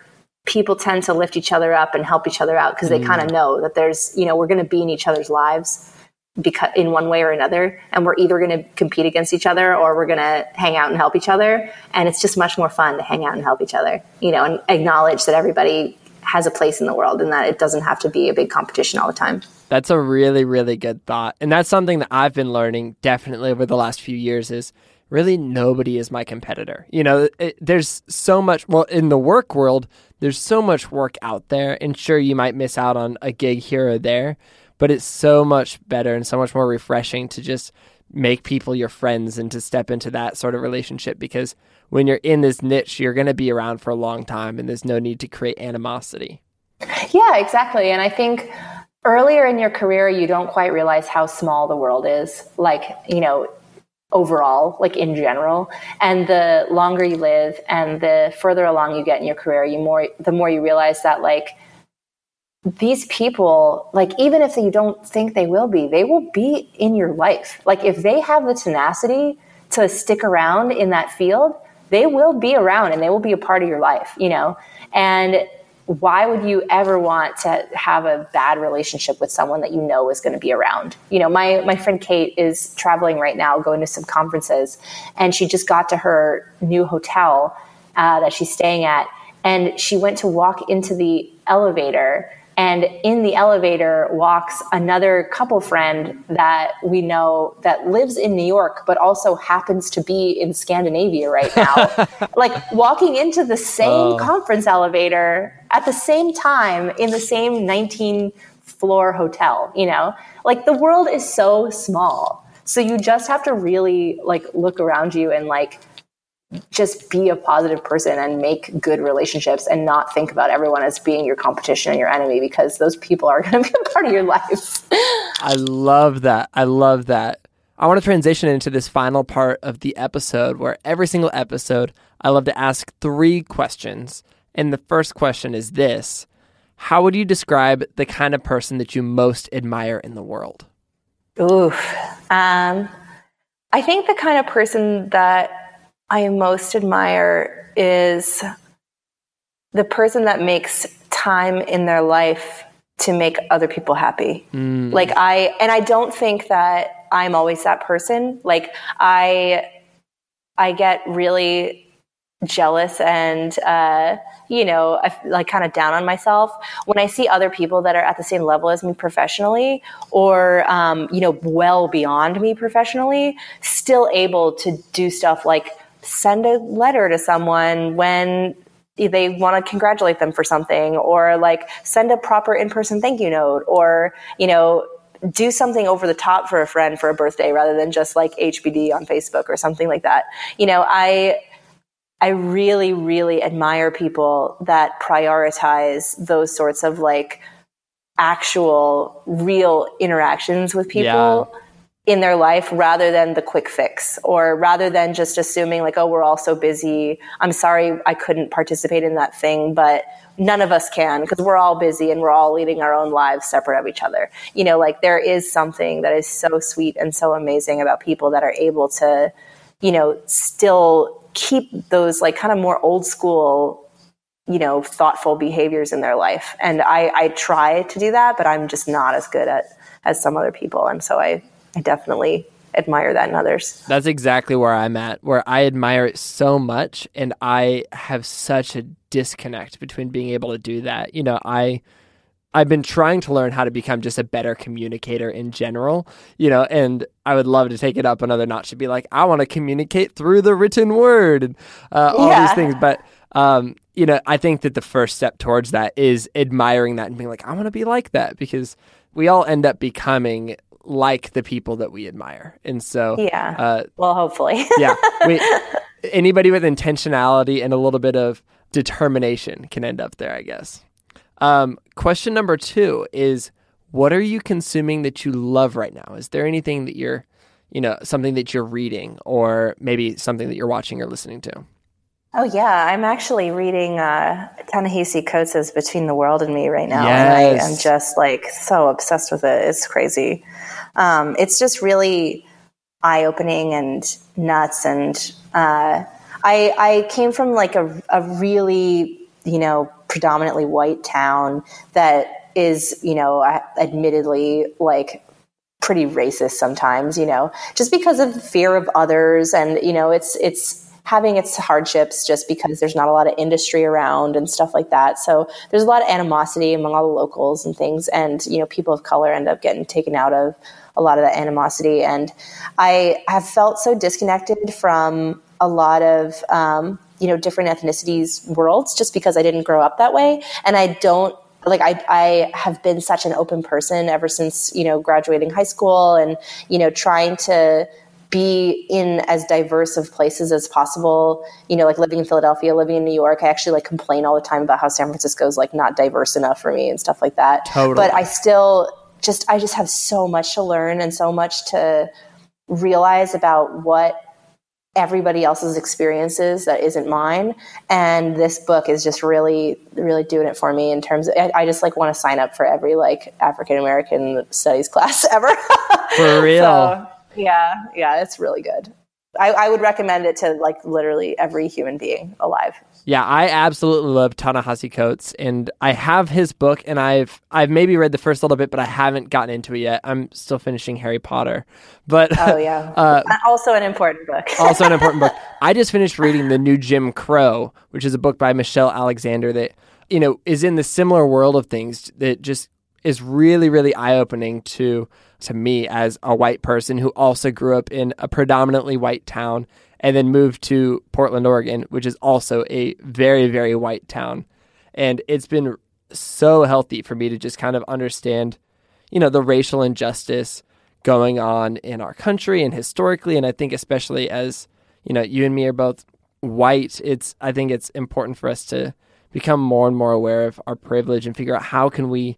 people tend to lift each other up and help each other out because they mm. kind of know that there's, you know, we're going to be in each other's lives because in one way or another and we're either going to compete against each other or we're going to hang out and help each other and it's just much more fun to hang out and help each other you know and acknowledge that everybody has a place in the world and that it doesn't have to be a big competition all the time that's a really really good thought and that's something that i've been learning definitely over the last few years is really nobody is my competitor you know it, there's so much well in the work world there's so much work out there, and sure, you might miss out on a gig here or there, but it's so much better and so much more refreshing to just make people your friends and to step into that sort of relationship because when you're in this niche, you're going to be around for a long time and there's no need to create animosity. Yeah, exactly. And I think earlier in your career, you don't quite realize how small the world is. Like, you know, overall, like in general. And the longer you live and the further along you get in your career, you more the more you realize that like these people, like even if you don't think they will be, they will be in your life. Like if they have the tenacity to stick around in that field, they will be around and they will be a part of your life, you know? And why would you ever want to have a bad relationship with someone that you know is going to be around? You know, my, my friend Kate is traveling right now, going to some conferences, and she just got to her new hotel uh, that she's staying at. And she went to walk into the elevator and in the elevator walks another couple friend that we know that lives in New York, but also happens to be in Scandinavia right now. like walking into the same oh. conference elevator at the same time in the same 19 floor hotel, you know? Like the world is so small. So you just have to really like look around you and like just be a positive person and make good relationships and not think about everyone as being your competition and your enemy because those people are going to be a part of your life. I love that. I love that. I want to transition into this final part of the episode where every single episode I love to ask three questions. And the first question is this How would you describe the kind of person that you most admire in the world? Oof. Um, I think the kind of person that I most admire is the person that makes time in their life to make other people happy. Mm. Like I, and I don't think that I'm always that person. Like I, I get really jealous and, uh, you know, like kind of down on myself when I see other people that are at the same level as me professionally or, um, you know, well beyond me professionally, still able to do stuff like send a letter to someone when they want to congratulate them for something or like send a proper in-person thank you note or you know do something over the top for a friend for a birthday rather than just like hbd on facebook or something like that. You know i i really really admire people that prioritize those sorts of like actual real interactions with people. Yeah in their life rather than the quick fix or rather than just assuming like oh we're all so busy. I'm sorry i couldn't participate in that thing but none of us can because we're all busy and we're all leading our own lives separate of each other. You know like there is something that is so sweet and so amazing about people that are able to you know still keep those like kind of more old school you know thoughtful behaviors in their life. And i i try to do that but i'm just not as good at as some other people. And so i I definitely admire that in others. That's exactly where I'm at, where I admire it so much and I have such a disconnect between being able to do that. You know, I I've been trying to learn how to become just a better communicator in general, you know, and I would love to take it up another notch to be like, I want to communicate through the written word and uh, all Yeah. these things. But, um, you know, I think that the first step towards that is admiring that and being like, I want to be like that because we all end up becoming like the people that we admire. And so, Yeah. uh, well, hopefully. yeah, we, anybody with intentionality and a little bit of determination can end up there, I guess. Um, question number two is what are you consuming that you love right now? Is there anything that you're, you know, something that you're reading or maybe something that you're watching or listening to? Oh yeah, I'm actually reading uh, Ta-Nehisi Coates' "Between the World and Me" right now, and I am just like so obsessed with it. It's crazy. Um, it's just really eye-opening and nuts. And uh, I I came from like a a really you know predominantly white town that is you know admittedly like pretty racist sometimes, you know, just because of the fear of others and, you know, it's it's having its hardships just because there's not a lot of industry around and stuff like that. So there's a lot of animosity among all the locals and things and, you know, people of color end up getting taken out of a lot of that animosity. And I have felt so disconnected from a lot of um, you know different ethnicities worlds just because I didn't grow up that way. And I don't like I, I have been such an open person ever since you know graduating high school and you know trying to be in as diverse of places as possible. You know like living in philadelphia living in new york i actually like complain all the time about how san francisco is like not diverse enough for me and stuff like that. Totally. but i still just i just have so much to learn and so much to realize about what everybody else's experiences that isn't mine. And this book is just really really doing it for me in terms of i, I just like want to sign up for every like african american studies class ever. For real. So, yeah yeah it's really good. I, I would recommend it to like literally every human being alive Yeah, I absolutely love Ta-Nehisi Coates, and I have his book, and I've I've maybe read the first little bit, but I haven't gotten into it yet. I'm still finishing Harry Potter, but oh yeah Uh, also an important book also an important book. I just finished reading the new Jim Crow, which is a book by Michelle Alexander that you know is in the similar world of things that just is really really eye opening to to me as a white person who also grew up in a predominantly white town and then moved to Portland, Oregon, which is also a very very white town, and it's been so healthy for me to just kind of understand, you know, the racial injustice going on in our country and historically. And I think especially as you know you and me are both white it's I think it's important for us to become more and more aware of our privilege and figure out how can we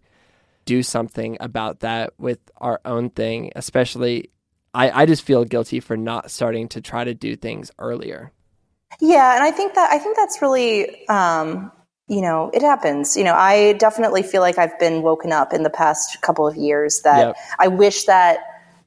do something about that with our own thing especially I, I just feel guilty for not starting to try to do things earlier Yeah, and I think that I think that's really um, you know, it happens. You know, I definitely feel like I've been woken up in the past couple of years that Yep. I wish that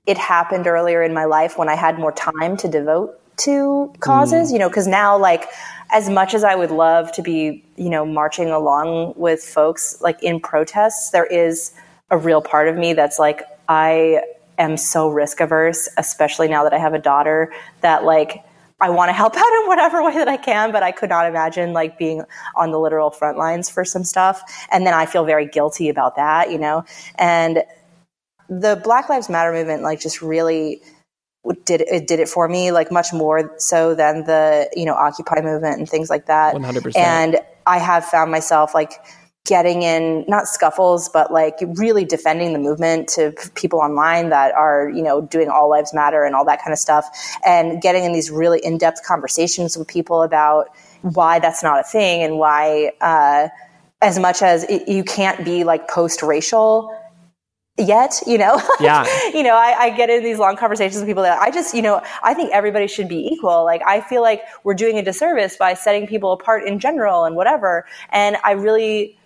it happened earlier in my life when I had more time to devote to causes, you know, because now like as much as I would love to be, you know, marching along with folks like in protests, there is a real part of me that's like I am so risk averse, especially now that I have a daughter that like I want to help out in whatever way that I can, but I could not imagine like being on the literal front lines for some stuff. And then I feel very guilty about that, you know? And the Black Lives Matter movement, like, just really did it did it for me, like much more so than the you know Occupy movement and things like that. 100%. And I have found myself like getting in not scuffles, but like really defending the movement to people online that are you know doing all lives matter and all that kind of stuff, and getting in these really in depth conversations with people about why that's not a thing and why. Uh, as much as it, you can't be like post racial yet, you know? Yeah. you know, I, I get in these long conversations with people that I just, you know, I think everybody should be equal. Like, I feel like we're doing a disservice by setting people apart in general and whatever. And I really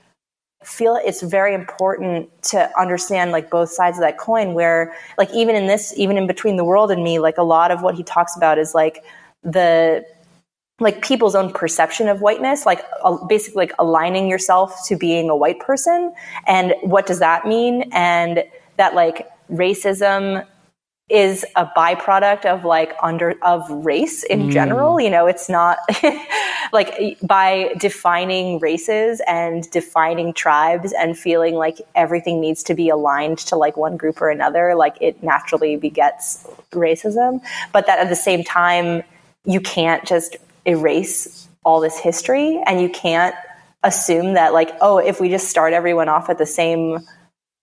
feel it's very important to understand like both sides of that coin where like even in this even in between the world and me like a lot of what he talks about is like the like people's own perception of whiteness like uh, basically like aligning yourself to being a white person. And what does that mean? And that like racism is a byproduct of like under of race in mm. general you know it's not like by defining races and defining tribes and feeling like everything needs to be aligned to like one group or another, like it naturally begets racism. But that at the same time, you can't just erase all this history and you can't assume that like, oh, if we just start everyone off at the same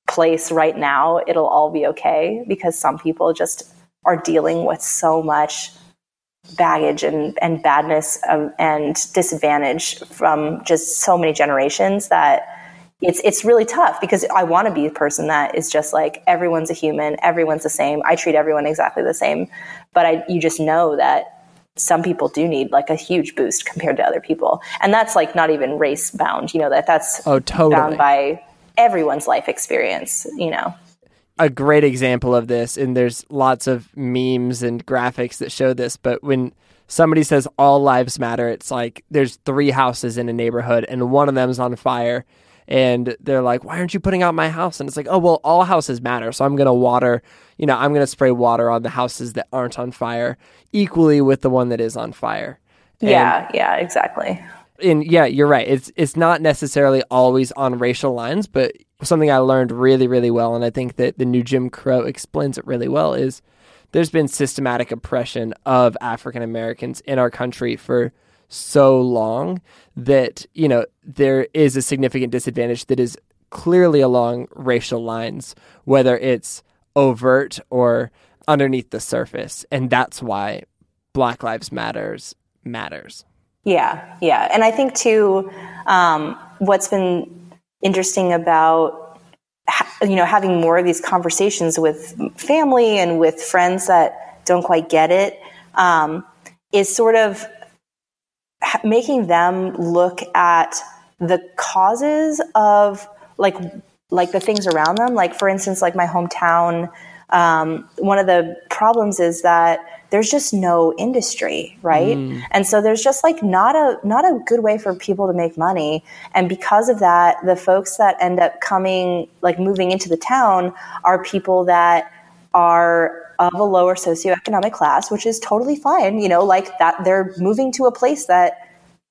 place right now, it'll all be okay because some people just are dealing with so much baggage and, and badness of, and disadvantage from just so many generations that it's it's really tough because I want to be a person that is just like everyone's a human, everyone's the same. I treat everyone exactly the same, but I you just know that some people do need like a huge boost compared to other people, and that's like not even race bound. You know that that's oh totally bound by everyone's life experience. You know a great example of this, and there's lots of memes and graphics that show this, but when somebody says all lives matter, it's like there's three houses in a neighborhood and one of them's on fire. And they're like, why aren't you putting out my house? And it's like, oh, well, all houses matter. So I'm going to water, you know, I'm going to spray water on the houses that aren't on fire equally with the one that is on fire. And, yeah, yeah, exactly. And yeah, you're right. It's it's not necessarily always on racial lines, but something I learned really, really well, and I think that the new Jim Crow explains it really well, is there's been systematic oppression of African Americans in our country for so long that, you know, there is a significant disadvantage that is clearly along racial lines, whether it's overt or underneath the surface. And that's why Black Lives Matters matters. Yeah, yeah. And I think, too, um, what's been interesting about you know having more of these conversations with family and with friends that don't quite get it um, is sort of making them look at the causes of like like the things around them like for instance like my hometown um, one of the problems is that there's just no industry, right? Mm. And so there's just like not a not a good way for people to make money. And because of that, the folks that end up coming like moving into the town are people that are of a lower socioeconomic class, which is totally fine, you know, like that they're moving to a place that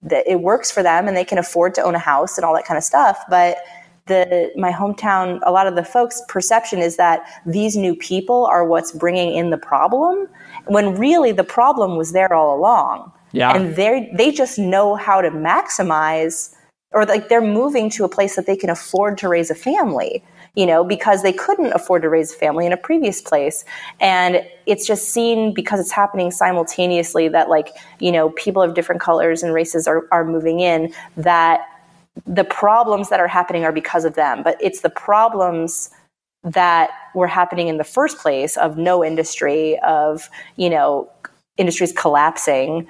that it works for them and they can afford to own a house and all that kind of stuff, but the my hometown a lot of the folks perception is that these new people are what's bringing in the problem when really the problem was there all along. Yeah. And they they just know how to maximize or like they're moving to a place that they can afford to raise a family you know because they couldn't afford to raise a family in a previous place. And it's just seen because it's happening simultaneously that like you know people of different colors and races are, are moving in that the problems that are happening are because of them, but it's the problems that were happening in the first place of no industry, of, you know, industries collapsing.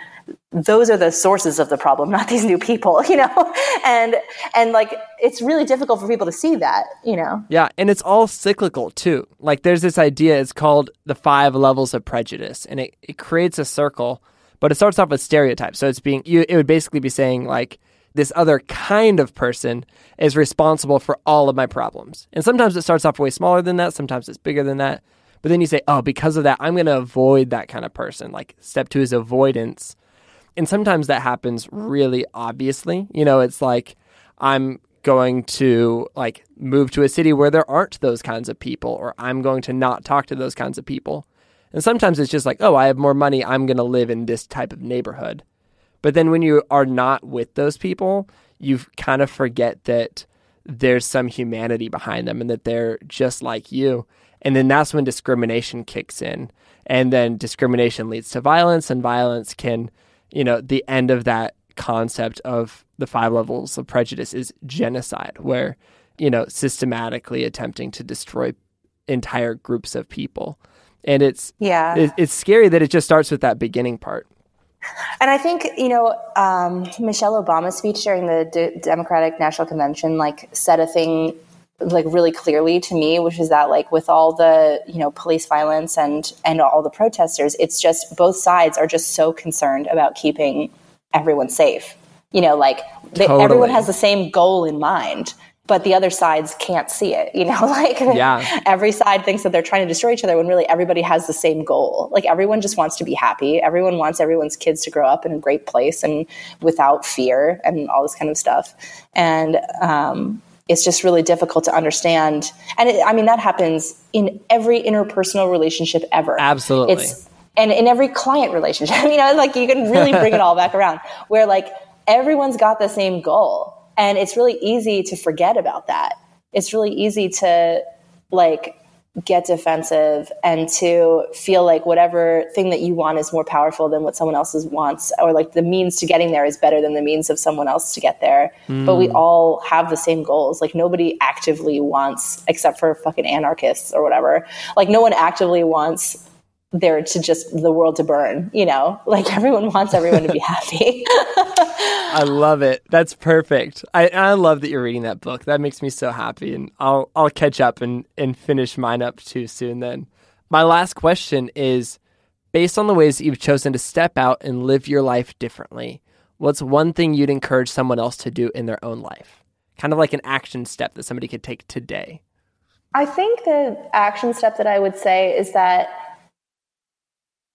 Those are the sources of the problem not these new people you know? And and like it's really difficult for people to see that you know? Yeah and it's all cyclical too. Like there's this idea it's called the five levels of prejudice and it, it creates a circle but it starts off with stereotypes. So it's being you it would basically be saying like this other kind of person is responsible for all of my problems. And sometimes it starts off way smaller than that, sometimes it's bigger than that. But then you say, oh, because of that, I'm going to avoid that kind of person. Like step two is avoidance. And sometimes that happens really obviously. You know, it's like I'm going to like move to a city where there aren't those kinds of people, or I'm going to not talk to those kinds of people. And sometimes it's just like, oh, I have more money. I'm going to live in this type of neighborhood. But then when you are not with those people, you kind of forget that there's some humanity behind them and that they're just like you. And then that's when discrimination kicks in. And then discrimination leads to violence, and violence can, you know, the end of that concept of the five levels of prejudice is genocide, where, you know, systematically attempting to destroy entire groups of people. And it's yeah, it's scary that it just starts with that beginning part. And I think you know um, Michelle Obama's speech during the D- Democratic National Convention like said a thing like really clearly to me, which is that like with all the you know police violence and and all the protesters, it's just both sides are just so concerned about keeping everyone safe. You know, like they, totally. everyone has the same goal in mind, but the other sides can't see it you know like yeah. every side thinks that they're trying to destroy each other when really everybody has the same goal. Like everyone just wants to be happy. Everyone wants everyone's kids to grow up in a great place and without fear and all this kind of stuff. And um, it's just really difficult to understand. And it, i mean that happens in every interpersonal relationship ever. Absolutely. It's and in every client relationship. You know like you can really bring it all back around where like everyone's got the same goal and it's really easy to forget about that. It's really easy to like get defensive and to feel like whatever thing that you want is more powerful than what someone else's wants or like the means to getting there is better than the means of someone else to get there mm. but we all have the same goals like nobody actively wants except for fucking anarchists or whatever like no one actively wants there to just the world to burn you know? Like everyone wants everyone to be happy. I love it. That's perfect. I, I love that you're reading that book. That makes me so happy and i'll i'll catch up and and finish mine up too soon then. My last question is based on the ways that you've chosen to step out and live your life differently what's one thing you'd encourage someone else to do in their own life? Kind of like an action step that somebody could take today. I think the action step that i would say is that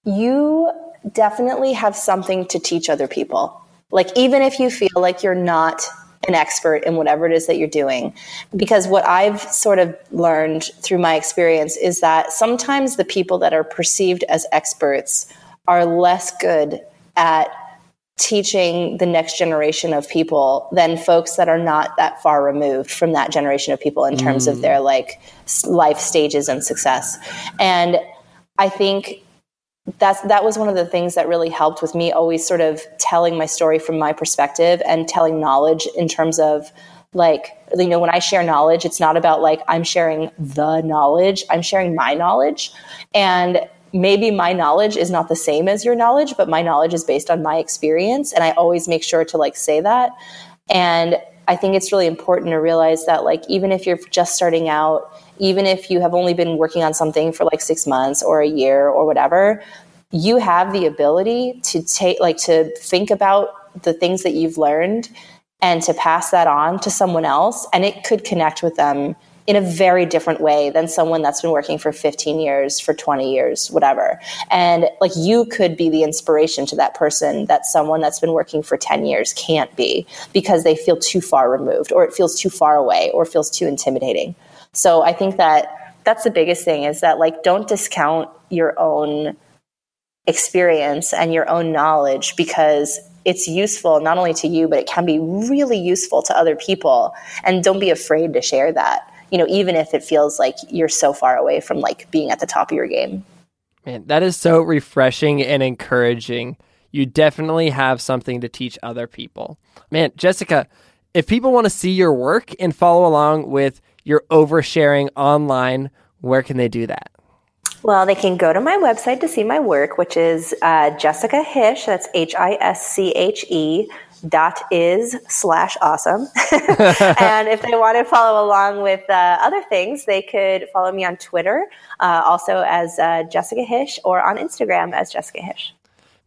you definitely have something to teach other people. Like, even if you feel like you're not an expert in whatever it is that you're doing. Because what I've sort of learned through my experience is that sometimes the people that are perceived as experts are less good at teaching the next generation of people than folks that are not that far removed from that generation of people in terms mm. of their like life stages and success. And I think that's that was one of the things that really helped with me always sort of telling my story from my perspective and telling knowledge in terms of like you know when i share knowledge it's not about like i'm sharing the knowledge i'm sharing my knowledge. And maybe my knowledge is not the same as your knowledge but my knowledge is based on my experience and i always make sure to like say that. And i think it's really important to realize that like even if you're just starting out even if you have only been working on something for like six months or a year or whatever, you have the ability to take, like, to think about the things that you've learned and to pass that on to someone else. And it could connect with them in a very different way than someone that's been working for 15 years, for 20 years, whatever. And like you could be the inspiration to that person that someone that's been working for 10 years can't be because they feel too far removed or it feels too far away or feels too intimidating. So I think that that's the biggest thing is that like don't discount your own experience and your own knowledge because it's useful not only to you but it can be really useful to other people. And don't be afraid to share that you know even if it feels like you're so far away from like being at the top of your game. Man that is so refreshing and encouraging. You definitely have something to teach other people. Man jessica if people want to see your work and follow along with you're oversharing online, where can they do that? Well, they can go to my website to see my work, which is uh, Jessica Hische. That's H I S C H E dot is slash awesome. and if they want to follow along with uh, other things, they could follow me on Twitter, uh, also as uh, Jessica Hische, or on Instagram as Jessica Hische.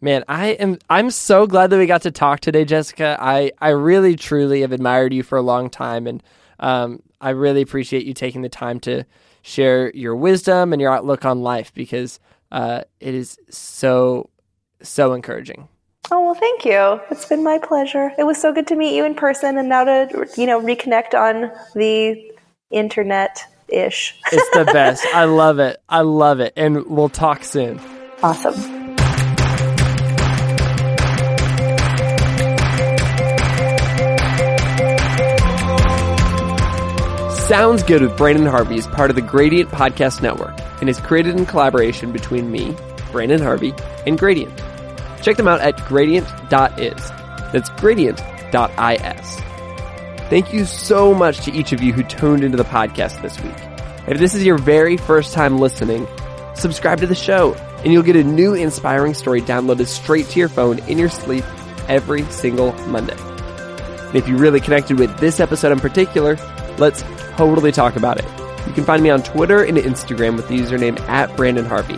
Man, I am I'm so glad that we got to talk today, Jessica. I I really truly have admired you for a long time and um, I really appreciate you taking the time to share your wisdom and your outlook on life because uh, it is so, so encouraging. Oh well, thank you. It's been my pleasure. It was so good to meet you in person, and now to you know reconnect on the internet ish. it's the best. I love it. I love it, and we'll talk soon. Awesome. Sounds Good with Branden Harvey is part of the Gradient Podcast Network and is created in collaboration between me, Branden Harvey, and Gradient. Check them out at gradient.is. That's gradient.is. Thank you so much to each of you who tuned into the podcast this week. If this is your very first time listening, subscribe to the show and you'll get a new inspiring story downloaded straight to your phone in your sleep every single Monday. And if you really connected with this episode in particular, let's totally talk about it. You can find me on Twitter and Instagram with the username at Branden Harvey.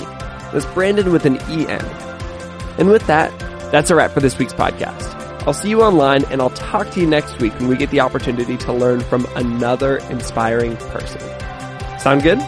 That's Brandon with an E-N. And with that, that's a wrap for this week's podcast. I'll see you online and I'll talk to you next week when we get the opportunity to learn from another inspiring person. Sound good?